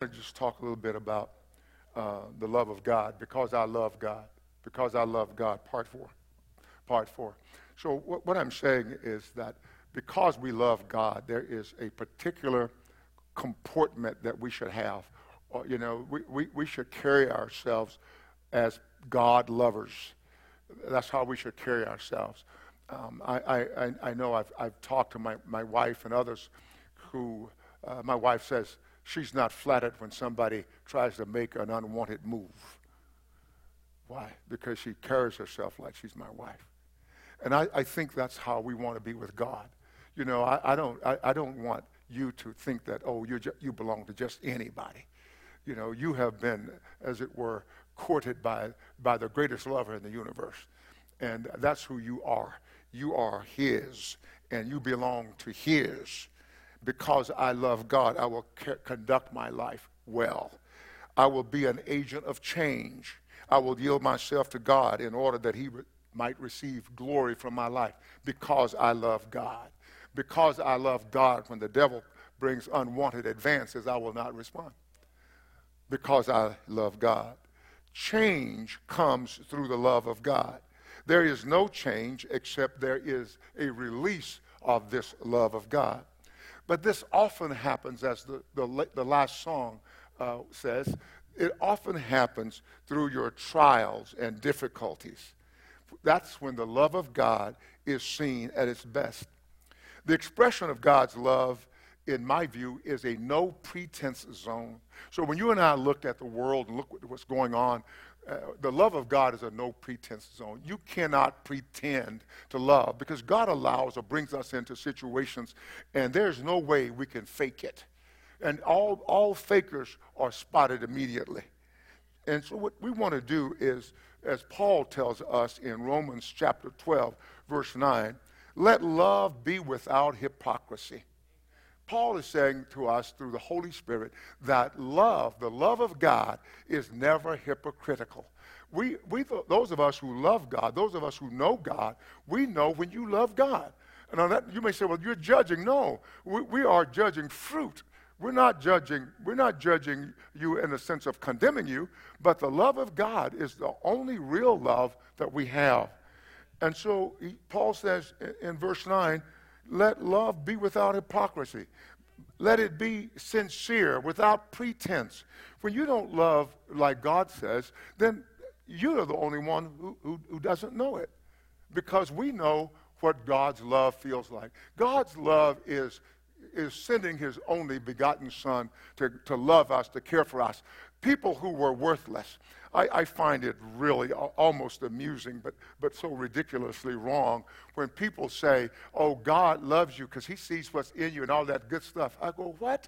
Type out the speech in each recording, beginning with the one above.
to just talk a little bit about uh, the love of God because I love God. Because I love God, part four. Part four. So, what, what I'm saying is that because we love God, there is a particular comportment that we should have. You know, we, we, we should carry ourselves as God lovers. That's how we should carry ourselves. Um, I, I, I know I've, I've talked to my, my wife and others who, uh, my wife says, she's not flattered when somebody tries to make an unwanted move. Why? Because she carries herself like she's my wife. And I, I think that's how we want to be with God. You know, I, I don't, I, I, don't want you to think that, oh, you you belong to just anybody. You know, you have been, as it were, courted by, by the greatest lover in the universe. And that's who you are. You are His, and you belong to His because I love God, I will conduct my life well. I will be an agent of change. I will yield myself to God in order that He re- might receive glory from my life because I love God. Because I love God, when the devil brings unwanted advances, I will not respond. Because I love God. Change comes through the love of God. There is no change except there is a release of this love of God. But this often happens, as the, the, the last song uh, says, it often happens through your trials and difficulties. That's when the love of God is seen at its best. The expression of God's love, in my view, is a no pretense zone. So when you and I looked at the world and look what's going on, uh, the love of God is a no pretense zone. You cannot pretend to love because God allows or brings us into situations, and there's no way we can fake it. And all, all fakers are spotted immediately. And so, what we want to do is, as Paul tells us in Romans chapter 12, verse 9, let love be without hypocrisy. Paul is saying to us through the Holy Spirit that love, the love of God, is never hypocritical. We, we, those of us who love God, those of us who know God, we know when you love God. And on that, you may say, well, you're judging. No, we, we are judging fruit. We're not judging, we're not judging you in the sense of condemning you, but the love of God is the only real love that we have. And so he, Paul says in, in verse 9, let love be without hypocrisy. Let it be sincere, without pretense. When you don't love like God says, then you're the only one who, who, who doesn't know it. Because we know what God's love feels like. God's love is, is sending his only begotten Son to, to love us, to care for us. People who were worthless. I, I, find it really almost amusing, but, but so ridiculously wrong when people say, oh, God loves you because he sees what's in you and all that good stuff. I go, what?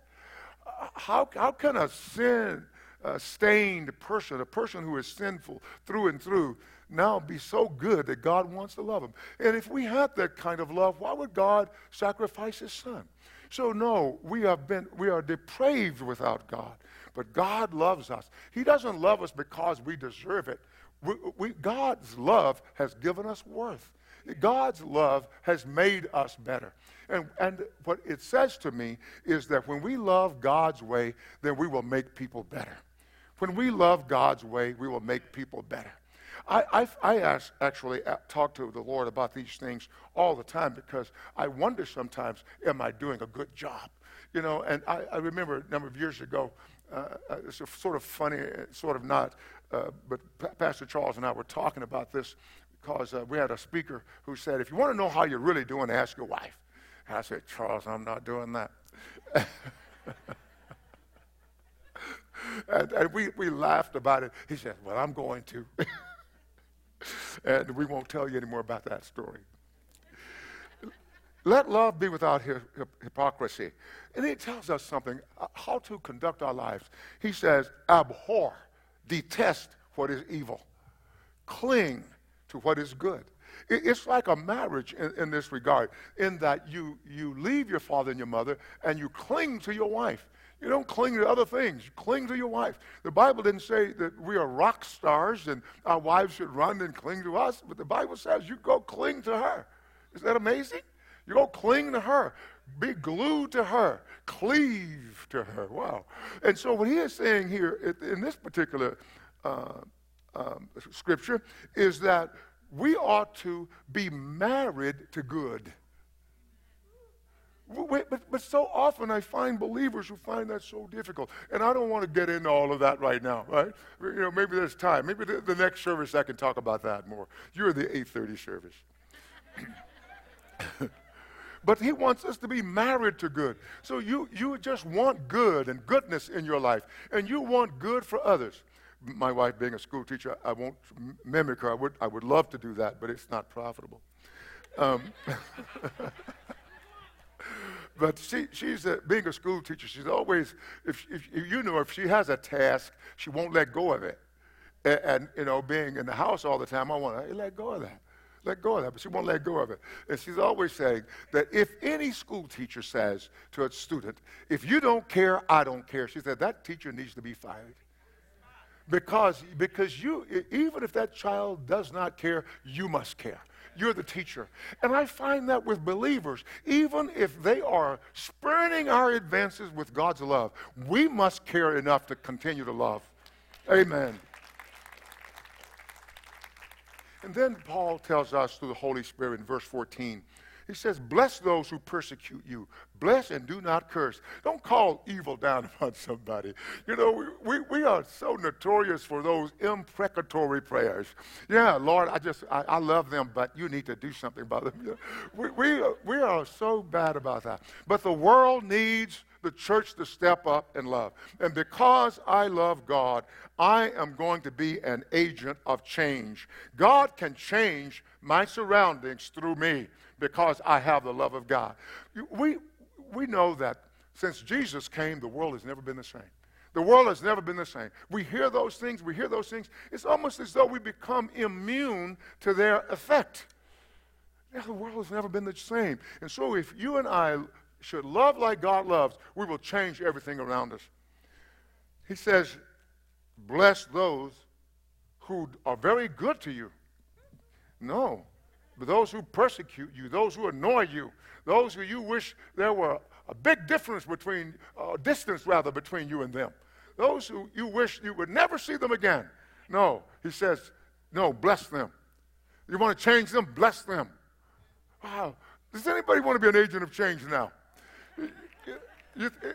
How, how can a sin uh, stained person, a person who is sinful through and through, now be so good that God wants to love him? And if we had that kind of love, why would God sacrifice his son? So, no, we, have been, we are depraved without God. But God loves us. He doesn't love us because we deserve it. We, we, God's love has given us worth. God's love has made us better. And, and what it says to me is that when we love God's way, then we will make people better. When we love God's way, we will make people better. I, I, I ask, actually uh, talk to the Lord about these things all the time because I wonder sometimes, am I doing a good job? You know, and I, I remember a number of years ago, uh, uh, it's sort of funny, uh, sort of not, uh, but P- Pastor Charles and I were talking about this because uh, we had a speaker who said, if you want to know how you're really doing, ask your wife. And I said, Charles, I'm not doing that. and, and we, we laughed about it. He said, well, I'm going to. and we won't tell you any more about that story. Let love be without hypocrisy. And he tells us something uh, how to conduct our lives. He says, abhor, detest what is evil, cling to what is good. It's like a marriage in, in, this regard, in that you, you leave your father and your mother and you cling to your wife. You don't cling to other things, you cling to your wife. The Bible didn't say that we are rock stars and our wives should run and cling to us, but the Bible says you go cling to her. Isn't that amazing? You go cling to her. be glued to her, cleave to her. Wow. And so, what he is saying here in this particular uh, um, scripture is that we ought to be married to good. But, but so often I find believers who find that so difficult. And I don't want to get into all of that right now, right? You know, maybe there's time. Maybe the, the next service I can talk about that more. You're the 8.30 service. But he wants us to be married to good. So you, you just want good and goodness in your life. And you want good for others. My wife being a school teacher, I won't mimic her. I would, I would love to do that, but it's not profitable. Um, but she, she's a, being a school teacher. She's always, if, if, you know, if she has a task, she won't let go of it. And, and, you know, being in the house all the time, I want to let go of that. Let go of that, but she won't let go of it. And she's always saying that if any school teacher says to a student, if you don't care, I don't care, she said that teacher needs to be fired. Because, because you, even if that child does not care, you must care. You're the teacher. And I find that with believers, even if they are spurning our advances with God's love, we must care enough to continue to love. Amen. And then Paul tells us through the Holy Spirit in verse 14 he says, Bless those who persecute you. Bless and do not curse. Don't call evil down upon somebody. You know, we, we, we are so notorious for those imprecatory prayers. Yeah, Lord, I just, I, I love them, but you need to do something about them. We, we, we are so bad about that. But the world needs the church to step up and love. And because I love God, I am going to be an agent of change. God can change my surroundings through me because I have the love of God. We, we know that since Jesus came, the world has never been the same. The world has never been the same. We hear those things, we hear those things. It's almost as though we become immune to their effect. Yeah, the world has never been the same. And so if you and I should love like God loves, we will change everything around us. He says, Bless those who are very good to you. No, but those who persecute you, those who annoy you, those who you wish there were a big difference between, uh, distance rather, between you and them, those who you wish you would never see them again. No, he says, no, bless them. You want to change them? Bless them. Wow. Does anybody want to be an agent of change now?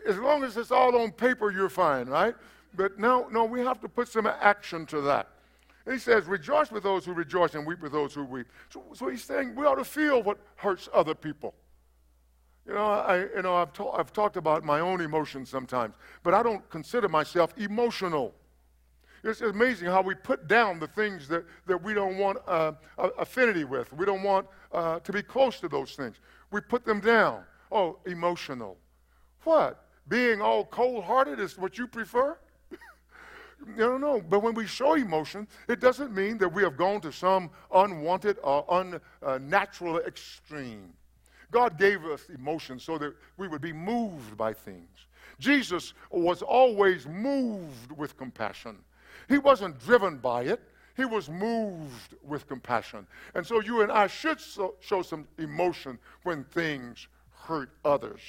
As long as it's all on paper, you're fine, right? But no, no, we have to put some action to that. And he says, rejoice with those who rejoice and weep with those who weep. So, so he's saying we ought to feel what hurts other people. You know, I, you know I've, ta- I've talked about my own emotions sometimes, but I don't consider myself emotional. It's amazing how we put down the things that, that we don't want uh, affinity with. We don't want uh, to be close to those things. We put them down. Oh, emotional. What? Being all cold hearted is what you prefer? No, no. But when we show emotion, it doesn't mean that we have gone to some unwanted or unnatural extreme. God gave us emotion so that we would be moved by things. Jesus was always moved with compassion. He wasn't driven by it, he was moved with compassion. And so you and I should so, show some emotion when things hurt others.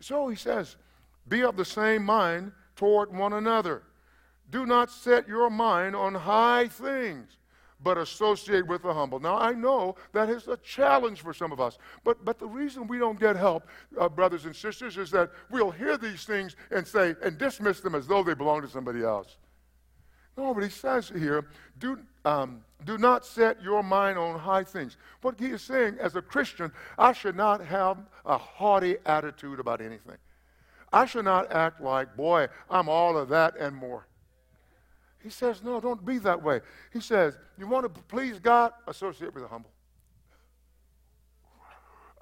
So he says, be of the same mind toward one another. Do not set your mind on high things, but associate with the humble. Now, I know that is a challenge for some of us, but, but the reason we don't get help, uh, brothers and sisters, is that we'll hear these things and say, and dismiss them as though they belong to somebody else. No, but he says here, do, um, do not set your mind on high things. What he is saying, as a Christian, I should not have a haughty attitude about anything. I should not act like, boy, I'm all of that and more. He says, no, don't be that way. He says, you want to please God? Associate with the humble.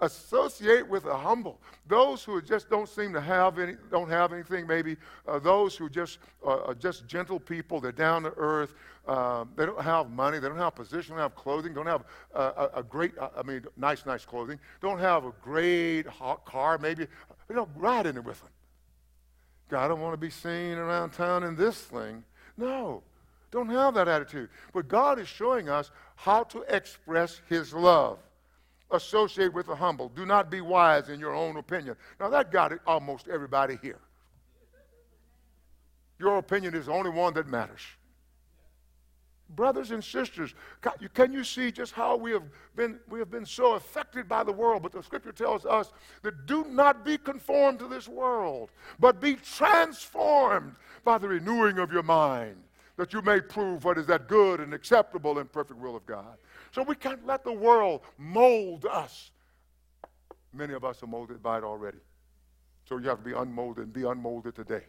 Associate with the humble. Those who just don't seem to have any, don't have anything, maybe uh, those who just uh, are just gentle people. They're down to earth. Um, they don't have money. They don't have position. Don't have clothing. Don't have uh, a, a, great, uh, I mean, nice, nice clothing. Don't have a great hot car. Maybe they don't ride in it with them. God, I don't want to be seen around town in this thing. No, don't have that attitude. But God is showing us how to express His love. Associate with the humble. Do not be wise in your own opinion. Now, that got it almost everybody here. Your opinion is the only one that matters. Brothers and sisters, can you see just how we have been, we have been so affected by the world? But the scripture tells us that do not be conformed to this world, but be transformed by the renewing of your mind, that you may prove what is that good and acceptable and perfect will of God. So we can't let the world mold us. Many of us are molded by it already. So you have to be unmolded and be unmolded today.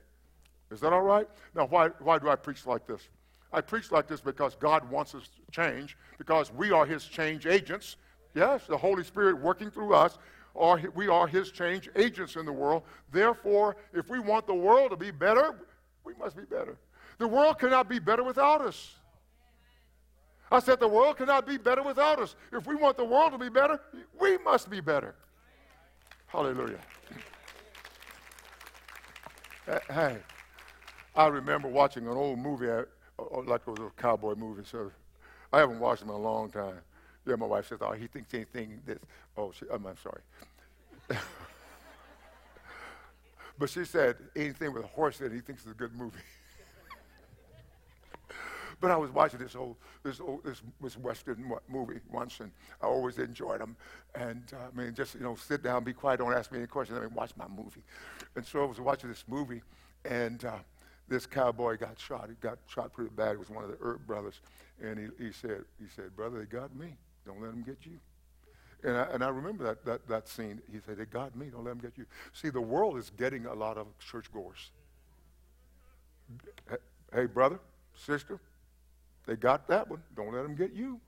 Is that all right? Now, why, why do I preach like this? I preach like this because God wants us to change, because we are His change agents. Yes, the Holy Spirit working through us. Are, we are His change agents in the world. Therefore, if we want the world to be better, we must be better. The world cannot be better without us. I said the world cannot be better without us. If we want the world to be better, we must be better. Hallelujah. Hey, I remember watching an old movie oh, like it was a cowboy movie. So I haven't watched them in a long time. Yeah, my wife says, "Oh, he thinks anything this." Oh, she, um, I'm sorry. but she said anything with a horse in it, he thinks it's a good movie. but I was watching this old, this old, this, this western movie once, and I always enjoyed them. And uh, I mean, just you know, sit down, be quiet, don't ask me any questions. I mean, watch my movie. And so I was watching this movie, and. Uh, this cowboy got shot. He got shot pretty bad. It was one of the Earp brothers. And he, he, said, he said, brother, they got me. Don't let them get you. And I, and I remember that, that, that scene. He said, they got me. Don't let them get you. See, the world is getting a lot of churchgoers. Hey, brother, sister, they got that one. Don't let them get you.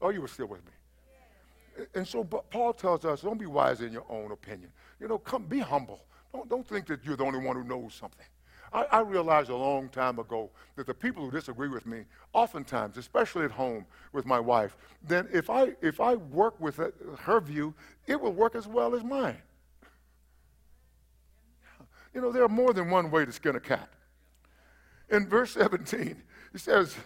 Oh, you were still with me. And so but Paul tells us, don't be wise in your own opinion. You know, come, be humble. Don't, don't think that you're the only one who knows something. I, I, realized a long time ago that the people who disagree with me, oftentimes, especially at home with my wife, then if I, if I work with her view, it will work as well as mine. You know, there are more than one way to skin a cat. In verse 17, he says,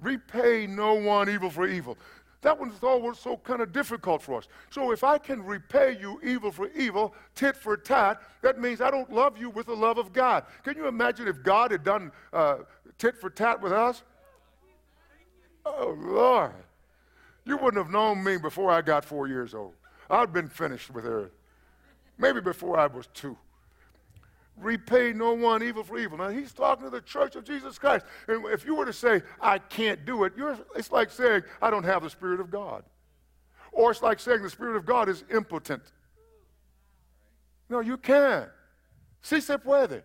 Repay no one evil for evil. That one's always so kind of difficult for us. So if I can repay you evil for evil, tit for tat, that means I don't love you with the love of God. Can you imagine if God had done uh, tit for tat with us? Oh, Lord. You wouldn't have known me before I got four years old. I'd been finished with her. Maybe before I was two repay no one evil for evil. Now, he's talking to the church of Jesus Christ. And if you were to say, I can't do it, it's like saying, I don't have the Spirit of God. Or it's like saying the Spirit of God is impotent. No, you can. Si se puede.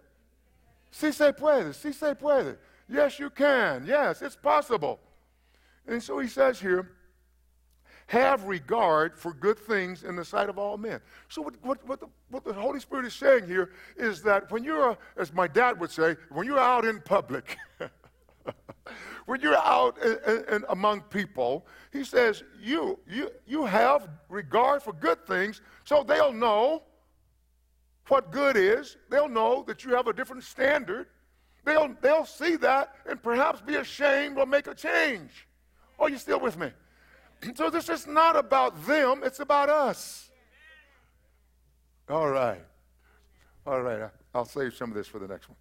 Si se puede. Si se puede. Yes, you can. Yes, it's possible. And so he says here, have regard for good things in the sight of all men. So, what, what, what, the, what the Holy Spirit is saying here is that when you're, as my dad would say, when you're out in public, when you're out in, among people, he says, you, you, you have regard for good things so they'll know what good is. They'll know that you have a different standard. They'll, they'll see that and perhaps be ashamed or make a change. Are you still with me? So this is not about them, it's about us. All right. All right. I'll save some of this for the next one.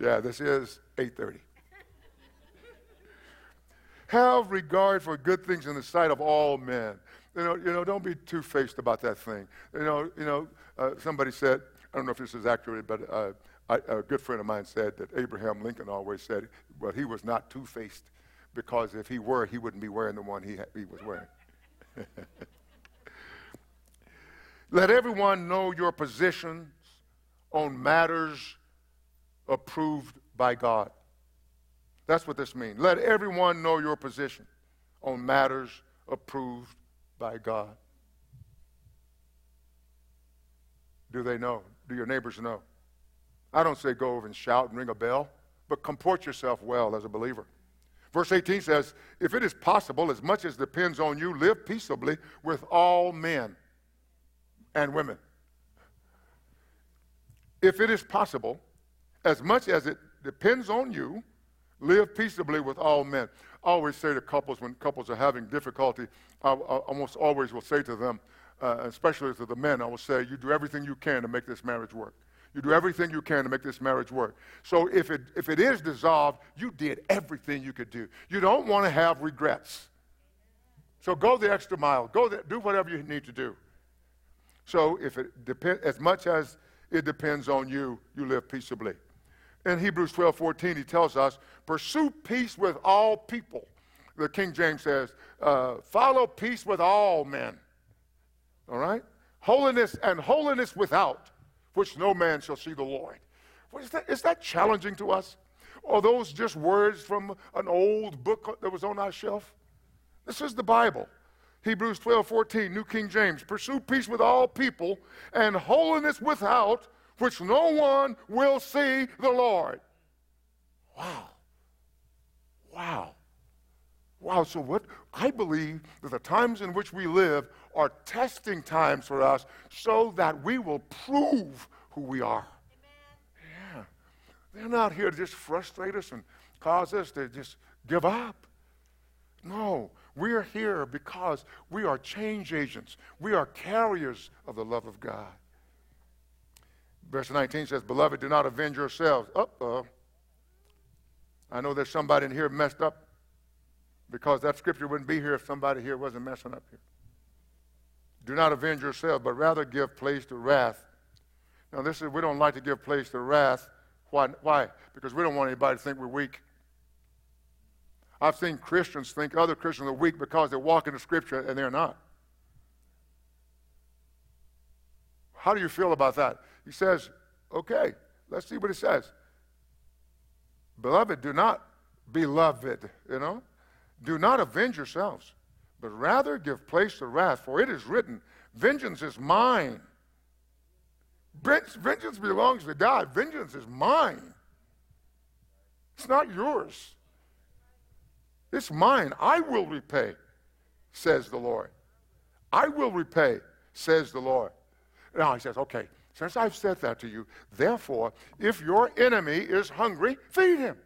Yeah, this is 8:30. Have regard for good things in the sight of all men. You know, you know, don't be two-faced about that thing. You know, you know. Uh, somebody said, I don't know if this is accurate, but uh, I, a good friend of mine said that Abraham Lincoln always said, well, he was not two-faced because if he were, he wouldn't be wearing the one he, ha- he was wearing. Let everyone know your positions on matters approved by God. That's what this means. Let everyone know your position on matters approved by God. Do they know? Do your neighbors know? I don't say go over and shout and ring a bell, but comport yourself well as a believer. Verse 18 says, If it is possible, as much as depends on you, live peaceably with all men and women. If it is possible, as much as it depends on you, Live peaceably with all men. I always say to couples when couples are having difficulty, I, I almost always will say to them, uh, especially to the men, I will say, you do everything you can to make this marriage work. You do everything you can to make this marriage work. So if it, if it is dissolved, you did everything you could do. You don't want to have regrets. So go the extra mile. Go do whatever you need to do. So if it depend, as much as it depends on you, you live peaceably. In Hebrews 12, 14, he tells us, pursue peace with all people. The King James says, uh, follow peace with all men. All right? Holiness and holiness without, which no man shall see the Lord. Is that, is that challenging to us? Are those just words from an old book that was on our shelf? This is the Bible. Hebrews 12, 14, New King James. Pursue peace with all people and holiness without, which no one will see the Lord. Wow. Wow. Wow. So, what I believe that the times in which we live are testing times for us so that we will prove who we are. Amen. Yeah. They're not here to just frustrate us and cause us to just give up. No, we are here because we are change agents. We are carriers of the love of God. Verse 19 says, Beloved, do not avenge yourselves. Uh oh. I know there's somebody in here messed up because that scripture wouldn't be here if somebody here wasn't messing up here. Do not avenge yourselves, but rather give place to wrath. Now, this is, we don't like to give place to wrath. Why? Why? Because we don't want anybody to think we're weak. I've seen Christians think other Christians are weak because they walk in the scripture and they're not. How do you feel about that? He says, okay, let's see what he says. Beloved, do not, beloved, you know, do not avenge yourselves, but rather give place to wrath, for it is written, vengeance is mine. Vengeance belongs to God. Vengeance is mine. It's not yours. It's mine. I will repay, says the Lord. I will repay, says the Lord. Now he says, okay, since I've said that to you, therefore, if your enemy is hungry, feed him.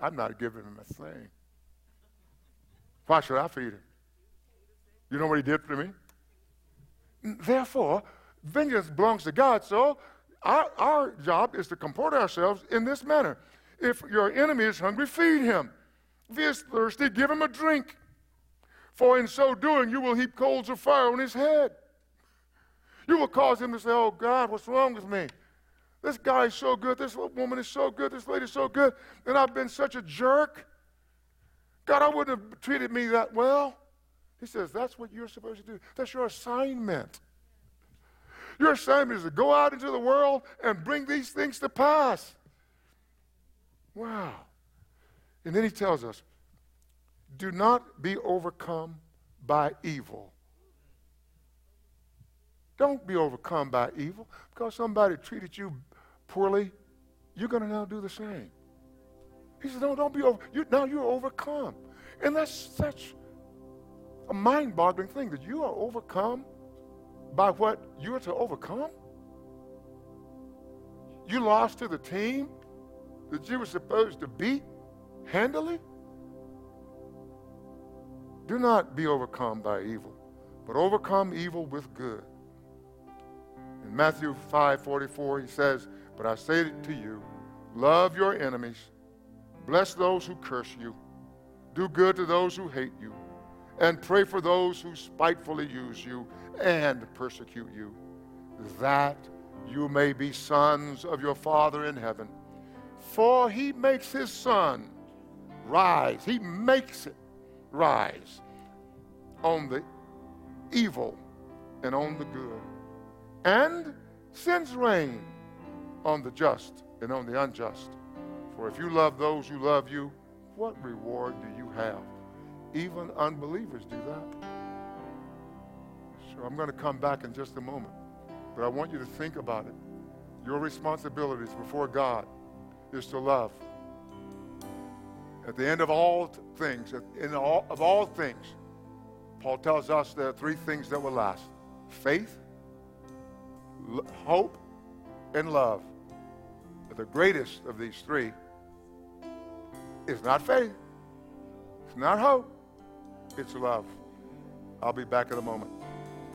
I'm not giving him a thing. Why should I feed him? You know what he did for me? Therefore, vengeance belongs to God, so our, our job is to comport ourselves in this manner. If your enemy is hungry, feed him. If he is thirsty, give him a drink. For in so doing, you will heap coals of fire on his head. You will cause him to say, Oh God, what's wrong with me? This guy is so good. This woman is so good. This lady is so good. And I've been such a jerk. God, I wouldn't have treated me that well. He says, That's what you're supposed to do. That's your assignment. Your assignment is to go out into the world and bring these things to pass. Wow. And then he tells us do not be overcome by evil. Don't be overcome by evil because somebody treated you poorly. You're going to now do the same. He says, No, don't be over. You, now you're overcome. And that's such a mind boggling thing that you are overcome by what you are to overcome. You lost to the team that you were supposed to beat handily? Do not be overcome by evil, but overcome evil with good. In Matthew 5 44, he says, But I say to you, love your enemies, bless those who curse you, do good to those who hate you, and pray for those who spitefully use you and persecute you, that you may be sons of your Father in heaven. For he makes his sun rise. He makes it rise on the evil and on the good, and sends rain on the just and on the unjust. For if you love those who love you, what reward do you have? Even unbelievers do that. So I'm going to come back in just a moment, but I want you to think about it. Your responsibilities before God is to love. At the end of all things, in all, of all things, Paul tells us there are three things that will last faith, hope, and love. But the greatest of these three It's not faith. It's not hope. It's love. I'll be back in a moment.